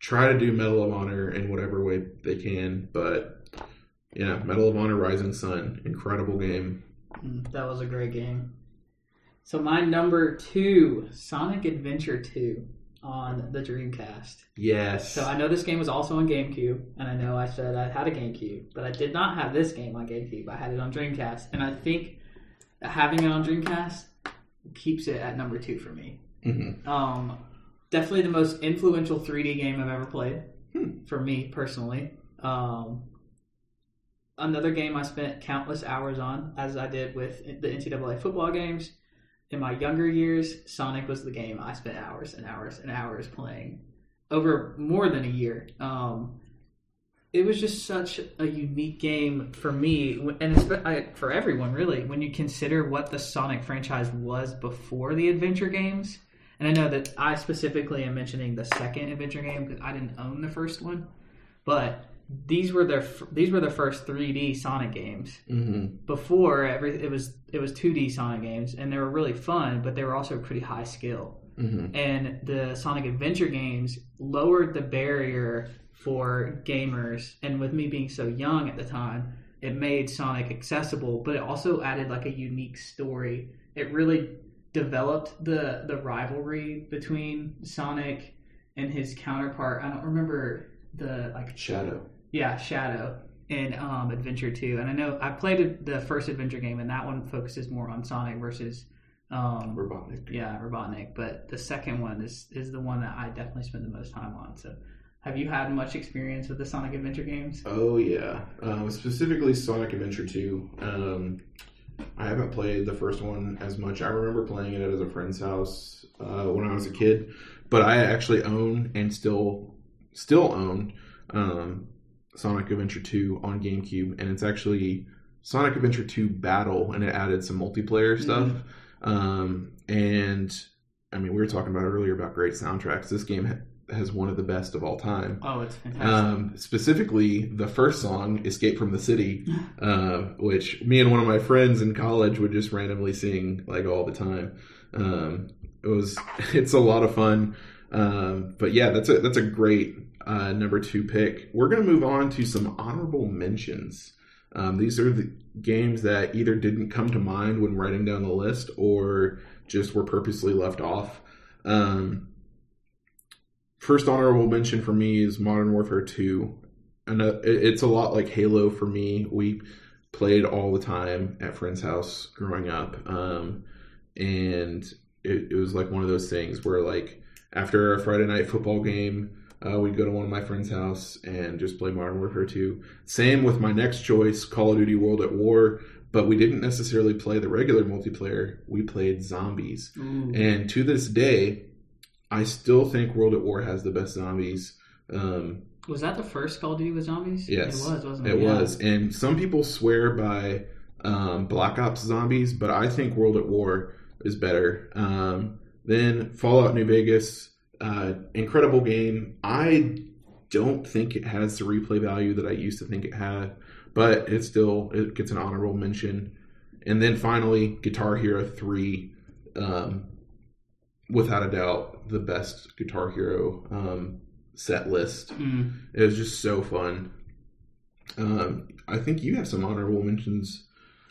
try to do Medal of Honor in whatever way they can. But yeah, Medal of Honor Rising Sun, incredible game. Mm, That was a great game. So my number two, Sonic Adventure Two, on the Dreamcast. Yes. So I know this game was also on GameCube, and I know I said I had a GameCube, but I did not have this game on GameCube. I had it on Dreamcast, and I think having it on Dreamcast keeps it at number two for me. Mhm. Um, definitely the most influential 3D game I've ever played Hmm. for me personally. Um, another game I spent countless hours on, as I did with the NCAA football games. In my younger years, Sonic was the game I spent hours and hours and hours playing over more than a year. Um, it was just such a unique game for me, and for everyone really. When you consider what the Sonic franchise was before the adventure games, and I know that I specifically am mentioning the second adventure game because I didn't own the first one, but these were their these were the first 3D Sonic games. Mhm. Before every it was it was 2D Sonic games, and they were really fun, but they were also pretty high skill Mhm. and the Sonic Adventure games lowered the barrier for gamers. And with me being so young at the time, it made Sonic accessible, but it also added like a unique story. It really developed the the rivalry between Sonic and his counterpart. I don't remember the like Shadow. Yeah, Shadow in um, Adventure 2. And I know I played the first Adventure game, and that one focuses more on Sonic versus um, Robotnik. yeah, Robotnik. But the second one is is the one that I definitely spend the most time on. So, have you had much experience with the Sonic Adventure games? Oh yeah, um, specifically Sonic Adventure Two. Um, I haven't played the first one as much. I remember playing it at a friend's house uh, when I was a kid, but I actually own and still still own um, Sonic Adventure 2 on GameCube, and it's actually Sonic Adventure 2 Battle, and it added some multiplayer stuff. Um, and I mean, we were talking about earlier about great soundtracks. This game ha- has one of the best of all time. Oh, it's fantastic. Um, specifically, the first song, "Escape from the City," uh, which me and one of my friends in college would just randomly sing like all the time. Um, it was, [laughs] it's a lot of fun. Um, but yeah, that's a that's a great uh, number two pick. We're gonna move on to some honorable mentions. Um, these are the games that either didn't come to mind when writing down the list or just were purposely left off. Um, first honorable mention for me is Modern Warfare 2. And it's a lot like Halo for me. We played all the time at friends' house growing up. Um, and it, it was like one of those things where, like, after a Friday night football game, uh, we'd go to one of my friends' house and just play Modern Warfare 2. Same with my next choice, Call of Duty World at War, but we didn't necessarily play the regular multiplayer. We played zombies. Ooh. And to this day, I still think World at War has the best zombies. Um, was that the first Call of Duty with zombies? Yes. it was, wasn't it? it Yeah. was. And some people swear by um, Black Ops Zombies, but I think World at War is better. Um, then Fallout New Vegas, uh, incredible game. I don't think it has the replay value that I used to think it had, but it still it gets an honorable mention. And then finally, Guitar Hero Three, um, without a doubt, the best Guitar Hero um, set list. Mm. It was just so fun. Um, I think you have some honorable mentions.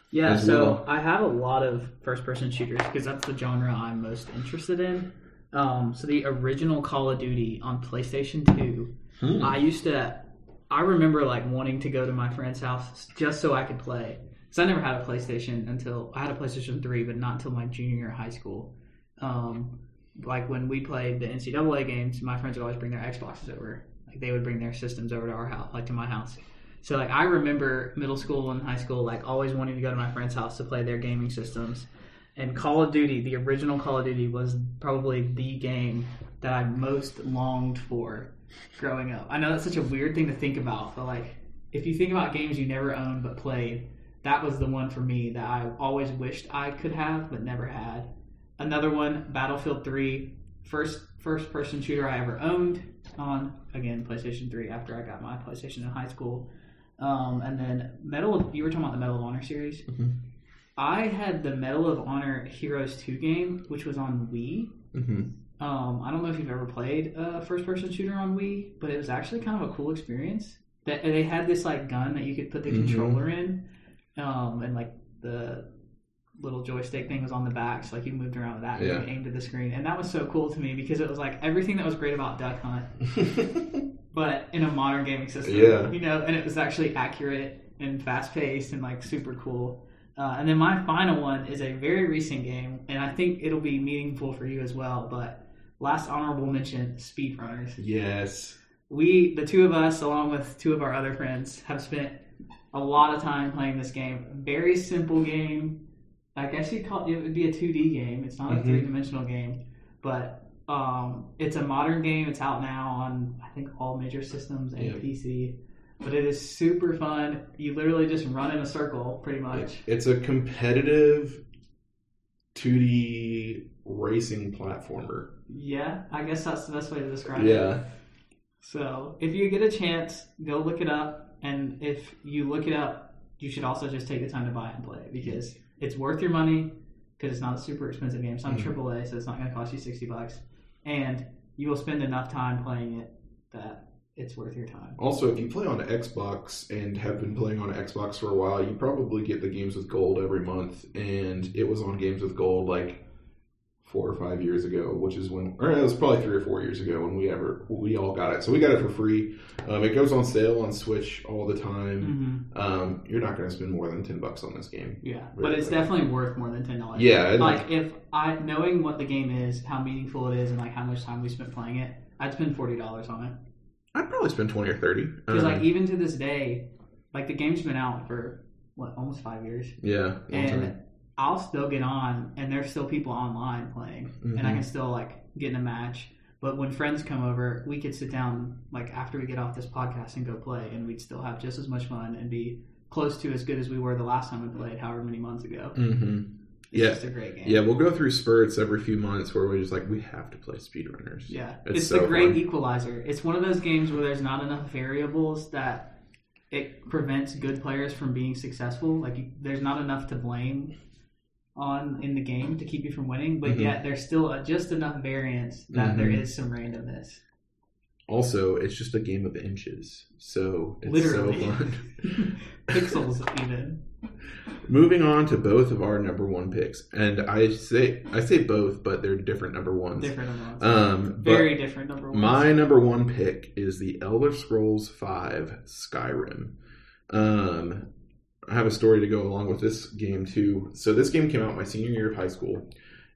Yeah, so well. I have a lot of first person shooters because that's the genre I'm most interested in. Um, so the original Call of Duty on PlayStation 2, Hmm. I used to, I remember like wanting to go to my friend's house just so I could play. Because I never had a PlayStation until, I had a PlayStation 3, but not until my junior year of high school. Um, like when we played the NCAA games, my friends would always bring their Xboxes over. Like they would bring their systems over to our house, like to my house. So like I remember middle school and high school, like always wanting to go to my friend's house to play their gaming systems. And Call of Duty, the original Call of Duty, was probably the game that I most longed for growing up. I know that's such a weird thing to think about, but like if you think about games you never owned but played, that was the one for me that I always wished I could have but never had. Another one, Battlefield 3, first first person shooter I ever owned on again PlayStation 3 after I got my PlayStation in high school. Um, and then Medal of, you were talking about the Medal of Honor series. Mhm. I had the Medal of Honor Heroes 2 game, which was on Wii. hmm Um, I don't know if you've ever played a first-person shooter on Wii, but it was actually kind of a cool experience. That they had this like gun that you could put the Mhm. controller in, um, and like the little joystick thing was on the back, so like you moved around with that and you aimed at the screen, and that was so cool to me because it was like everything that was great about Duck Hunt, [laughs] but in a modern gaming system. Yeah. you know, and it was actually accurate and fast-paced and like super cool. Uh, and then my final one is a very recent game, and I think it'll be meaningful for you as well. But last honorable mention: Speedrunners. yes. We, the two of us, along with two of our other friends, have spent a lot of time playing this game. Very simple game. I guess you'd call it it would be a 2D game. It's not a Mhm. three dimensional game, but um, it's a modern game. It's out now on I think all major systems and Yeah. PC. But it is super fun. You literally just run in a circle, pretty much. It's a competitive 2D racing platformer. Yeah, I guess that's the best way to describe it. Yeah. So if you get a chance, go look it up. And if you look it up, you should also just take the time to buy and play it because it's worth your money because it's not a super expensive game. It's not Mhm. AAA, so it's not going to cost you 60 bucks. And you will spend enough time playing it that it's worth your time. Also, if you play on Xbox and have been playing on Xbox for a while, you probably get the games with gold every month. And it was on games with gold like four or five years ago, which is when, or it was probably three or four years ago when we ever we all got it. So we got it for free. Um, it goes on sale on Switch all the time. hmm Um, you're not going to spend more than ten bucks on this game. Yeah, but it's definitely worth more than ten dollars. Yeah, like if I knowing what the game is, how meaningful it is, and like how much time we spent playing it, I'd spend forty dollars on it. I'd probably spend twenty or thirty. Because Um, like even to this day, like the game's been out for what almost five years, Yeah, and time. I'll still get on, and there's still people online playing, and I Mhm. can still like get in a match. But when friends come over, we could sit down like after we get off this podcast and go play, and we'd still have just as much fun and be close to as good as we were the last time we played, however many months ago. hmm It's Yeah. just a great game. Yeah, we'll go through spurts every few months where we're just like, we have to play speedrunners. Yeah, It's it's, so the great fun. equalizer. It's one of those games where there's not enough variables that it prevents good players from being successful. Like you, there's not enough to blame on in the game to keep you from winning, but Mhm. yet there's still a, just enough variance that there Mhm. is some randomness. Also, it's just a game of inches, so it's Literally. so fun. [laughs] Pixels even. Moving on to both of our number one picks, and I say I say both, but they're different number ones. Different amounts. Um, Very different number ones. my number one pick is the Elder Scrolls Five Skyrim. Um, I have a story to go along with this game too. So this game came out my senior year of high school,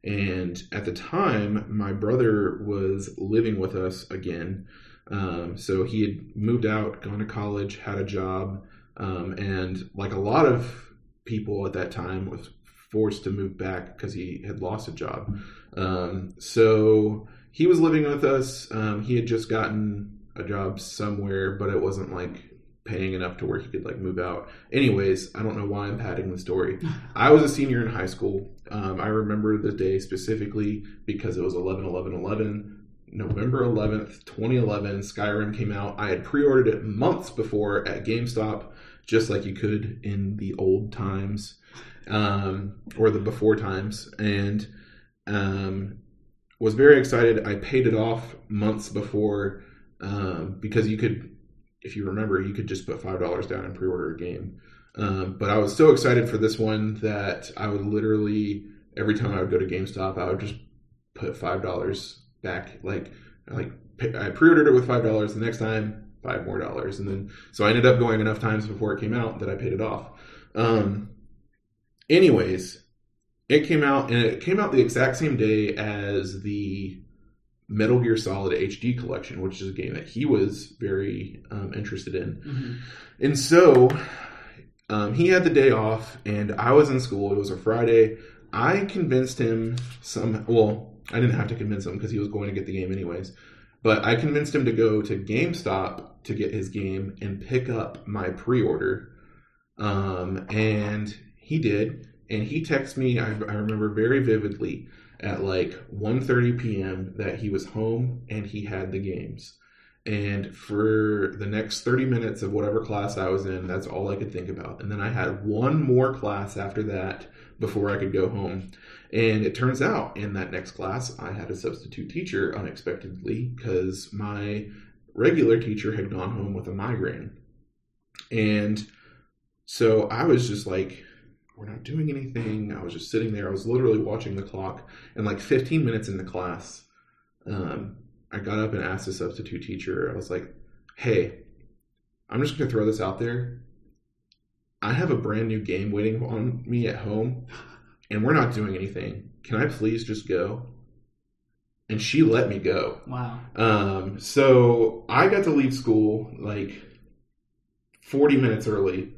and at the time, my brother was living with us again. Um, so he had moved out, gone to college, had a job, um, and like a lot of people at that time, was forced to move back because he had lost a job. Um, so he was living with us. Um, he had just gotten a job somewhere, but it wasn't like paying enough to where he could like move out. Anyways, I don't know why I'm padding the story. [laughs] I was a senior in high school. Um, I remember the day specifically because it was 11 11 11. November 11th, 2011, Skyrim came out. I had pre ordered it months before at GameStop, just like you could in the old times um, or the before times. And um, was very excited. I paid it off months before um, because you could, if you remember, you could just put five dollars down and pre-order a game. Um, but I was so excited for this one that I would literally every time I would go to GameStop, I would just put five dollars back. Like like I pre-ordered it with five dollars. The next time, five more dollars, and then so I ended up going enough times before it came out that I paid it off. Um, anyways, it came out and it came out the exact same day as the Metal Gear Solid HD collection, which is a game that he was very um, interested in. Mhm. And so um, he had the day off, and I was in school. It was a Friday. I convinced him some. Well, I didn't have to convince him because he was going to get the game anyways. But I convinced him to go to GameStop to get his game and pick up my pre-order. Um, and he did. And he texted me. I, I remember very vividly at like 1.30 p.m. that he was home and he had the games. And for the next 30 minutes of whatever class I was in, that's all I could think about. And then I had one more class after that before I could go home. And it turns out in that next class, I had a substitute teacher unexpectedly because my regular teacher had gone home with a migraine. And so I was just like, we're not doing anything. I was just sitting there. I was literally watching the clock. And like 15 minutes in the class, um, I got up and asked the substitute teacher, I was like, hey, I'm just going to throw this out there. I have a brand new game waiting on me at home, and we're not doing anything. Can I please just go? And she let me go. Wow. Um, so I got to leave school like 40 minutes early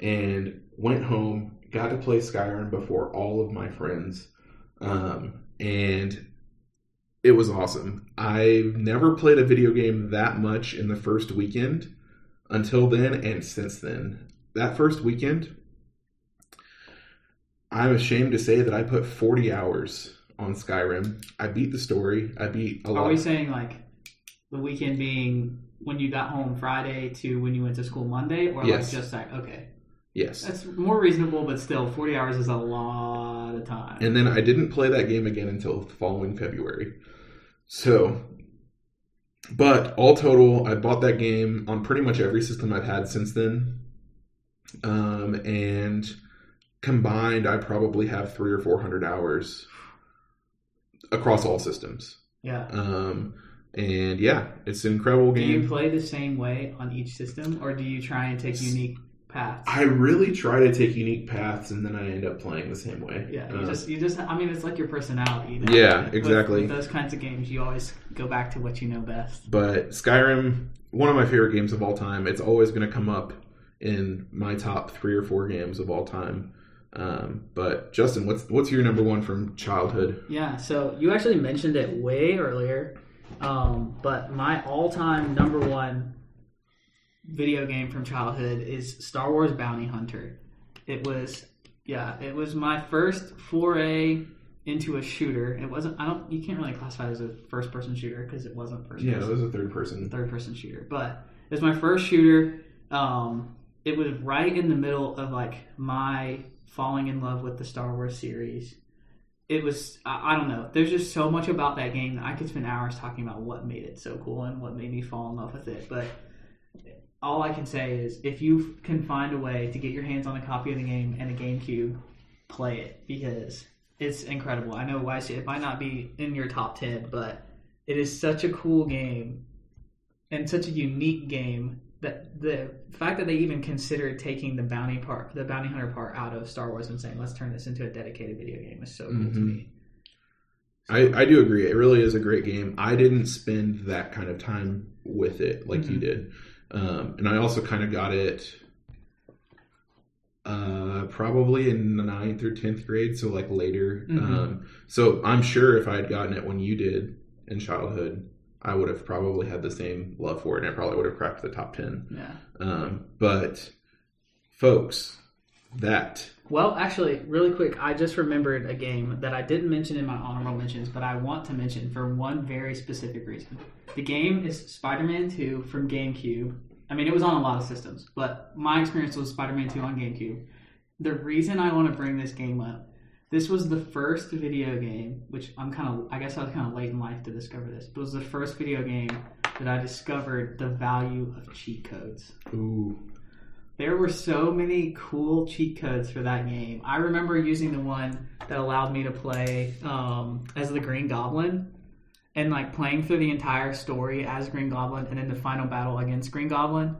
and went home, got to play Skyrim before all of my friends. Um, and it was awesome. I've never played a video game that much in the first weekend until then and since then. That first weekend, I'm ashamed to say that I put 40 hours on Skyrim. I beat the story. I beat a lot. Are we saying like the weekend being when you got home Friday to when you went to school Monday, or Yes. like just like okay, yes. that's more reasonable, but still, forty hours is a lot of time. And then I didn't play that game again until the following February. So, but all total, I bought that game on pretty much every system I've had since then. Um, and combined, I probably have three or four hundred hours across all systems. yeah. Um, and yeah, it's an incredible game. Do you play the same way on each system, or do you try and take unique paths? I really try to take unique paths, and then I end up playing the same way. yeah, you Uh, just you just I mean it's like your personality. You know? Yeah, With- exactly. With those kinds of games, you always go back to what you know best. but Skyrim, one of my favorite games of all time. It's always going to come up in my top three or four games of all time. Um, but Justin, what's what's your number one from childhood? Yeah, so you actually mentioned it way earlier, um, but my all-time number one video game from childhood is Star Wars Bounty Hunter. It was, yeah, it was my first foray into a shooter. It wasn't. I don't. You can't really classify it as a first-person shooter because it wasn't first. Yeah, it was a third person. third person shooter. But it was my first shooter. Um, it was right in the middle of like my falling in love with the Star Wars series. It was I, I don't know. There's just so much about that game that I could spend hours talking about what made it so cool and what made me fall in love with it. But all I can say is if you can find a way to get your hands on a copy of the game and a GameCube, play it because it's incredible. I know why it might not be in your top ten, but it is such a cool game and such a unique game that the fact that they even considered taking the bounty part, the bounty hunter part out of Star Wars and saying let's turn this into a dedicated video game is so cool to Mhm. me. I, I do agree. It really is a great game. I didn't spend that kind of time with it like you Mhm. did. Um, and I also kind of got it uh, probably in the ninth or tenth grade, so like later. Mhm. Um, so I'm sure if I had gotten it when you did in childhood, I would have probably had the same love for it, and I probably would have cracked the top ten. Yeah. Um, but folks, that Well, actually, really quick, I just remembered a game that I didn't mention in my honorable mentions, but I want to mention for one very specific reason. The game is Spider Man 2 from GameCube. I mean, it was on a lot of systems, but my experience was Spider Man 2 on GameCube. The reason I want to bring this game up, this was the first video game, which I'm kind of, I guess I was kind of late in life to discover this, but it was the first video game that I discovered the value of cheat codes. ooh, There were so many cool cheat codes for that game. I remember using the one that allowed me to play um, as the Green Goblin and like playing through the entire story as Green Goblin and then the final battle against Green Goblin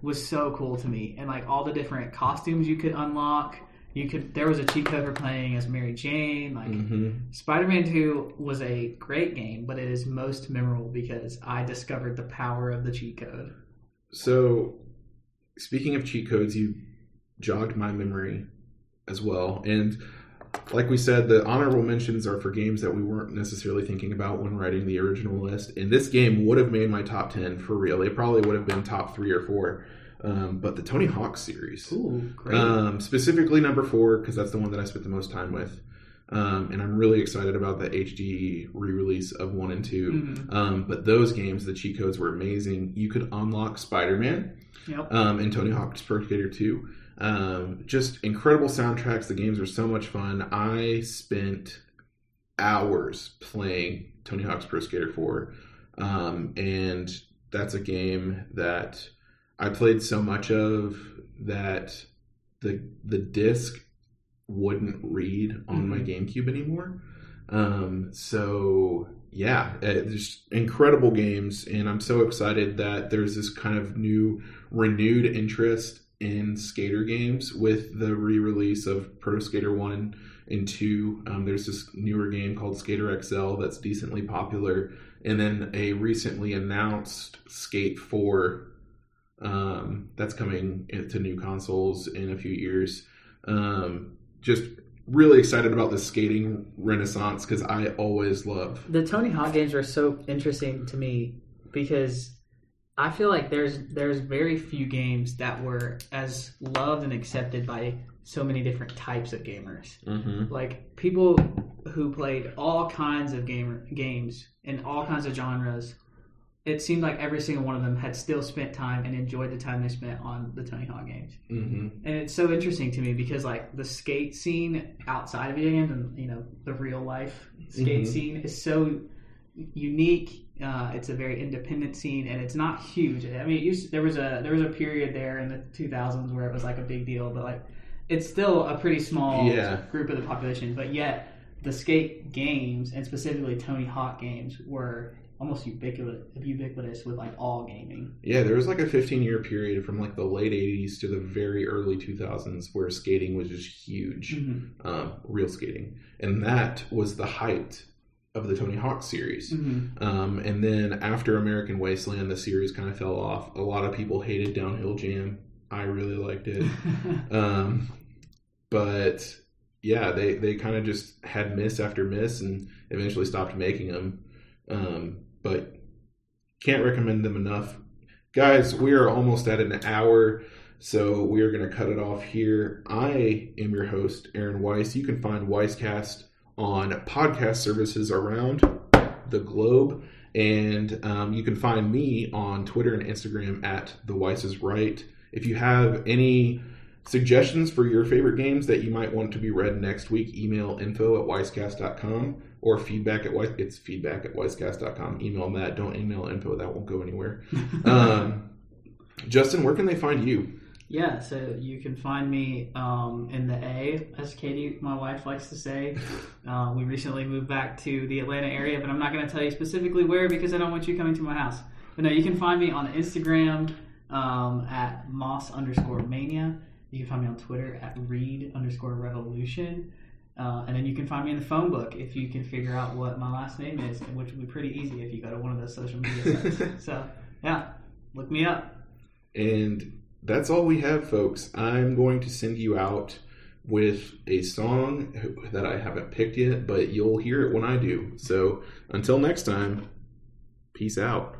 was so cool to me. And like all the different costumes you could unlock. You could there was a cheat code for playing as Mary Jane. Like hmm Spider-Man 2 was a great game, but it is most memorable because I discovered the power of the cheat code. So, speaking of cheat codes, you jogged my memory as well. And like we said, the honorable mentions are for games that we weren't necessarily thinking about when writing the original list. And this game would have made my top 10 for real. It probably would have been top three or four. Um, but the Tony Hawk series. Ooh, great. Um, specifically number four, because that's the one that I spent the most time with. Um, and I'm really excited about the HD re release of one and 2 Mhm. Um, but those games, the cheat codes were amazing. You could unlock Spider Man Yep. um, and Tony Hawk's Pro Skater 2. Um, just incredible soundtracks. The games were so much fun. I spent hours playing Tony Hawk's Pro Skater 4. Um, and that's a game that I played so much of that the the disc wouldn't read on my GameCube anymore. Um, so yeah, uh, there's incredible games, and I'm so excited that there's this kind of new renewed interest in skater games with the re-release of Pro Skater One and Two. Um, there's this newer game called Skater XL that's decently popular, and then a recently announced Skate Four um, that's coming to new consoles in a few years. Um, just really excited about the skating renaissance because I always love. the Tony Hawk games are so interesting to me because I feel like there's there's very few games that were as loved and accepted by so many different types of gamers. Mm-hmm. Like people who played all kinds of gamer games in all kinds of genres. It seemed like every single one of them had still spent time and enjoyed the time they spent on the Tony Hawk games. Mm-hmm. And it's so interesting to me because like the skate scene outside of video games and you know the real life skate Mhm. scene is so unique. Uh, it's a very independent scene and it's not huge. I mean, it used there was a there was a period there in the 2000s where it was like a big deal, but like it's still a pretty small Yeah. group of the population. But yet the skate games and specifically Tony Hawk games were almost ubiquitous ubiquitous with like all gaming. Yeah, there was like a 15 year period from like the late 80s to the very early 2000s where skating was just huge, Mm-hmm. um, real skating, and that was the height of the Tony Hawk series. Mm-hmm. Um, and then after American Wasteland, the series kind of fell off. A lot of people hated Downhill Jam. I really liked it. [laughs] um, but yeah, they they kind of just had miss after miss and eventually stopped making them. Um, but can't recommend them enough, guys. We are almost at an hour. So we are going to cut it off here. I am your host, Aaron Weiss. You can find Weisscast on podcast services around the globe. And um, you can find me on Twitter and Instagram at the Weiss is Right. If you have any suggestions for your favorite games that you might want to be read next week, email info at weisscast.com or feedback at Weiss. It's feedback at weisscast.com. Email that. Don't email info. That won't go anywhere. [laughs] um, Justin, where can they find you? Yeah, so you can find me um, in the A, as Katie, my wife, likes to say. [laughs] Uh, we recently moved back to the Atlanta area, but I'm not going to tell you specifically where because I don't want you coming to my house. But no, you can find me on Instagram um, at moss underscore mania. You can find me on Twitter at read underscore revolution. Uh, and then you can find me in the phone book if you can figure out what my last name is, which will be pretty easy if you go to one of those social media [laughs] sites. so, yeah, look me up. And that's all we have, folks. I'm going to send you out with a song that I haven't picked yet, but you'll hear it when I do. So until next time, peace out.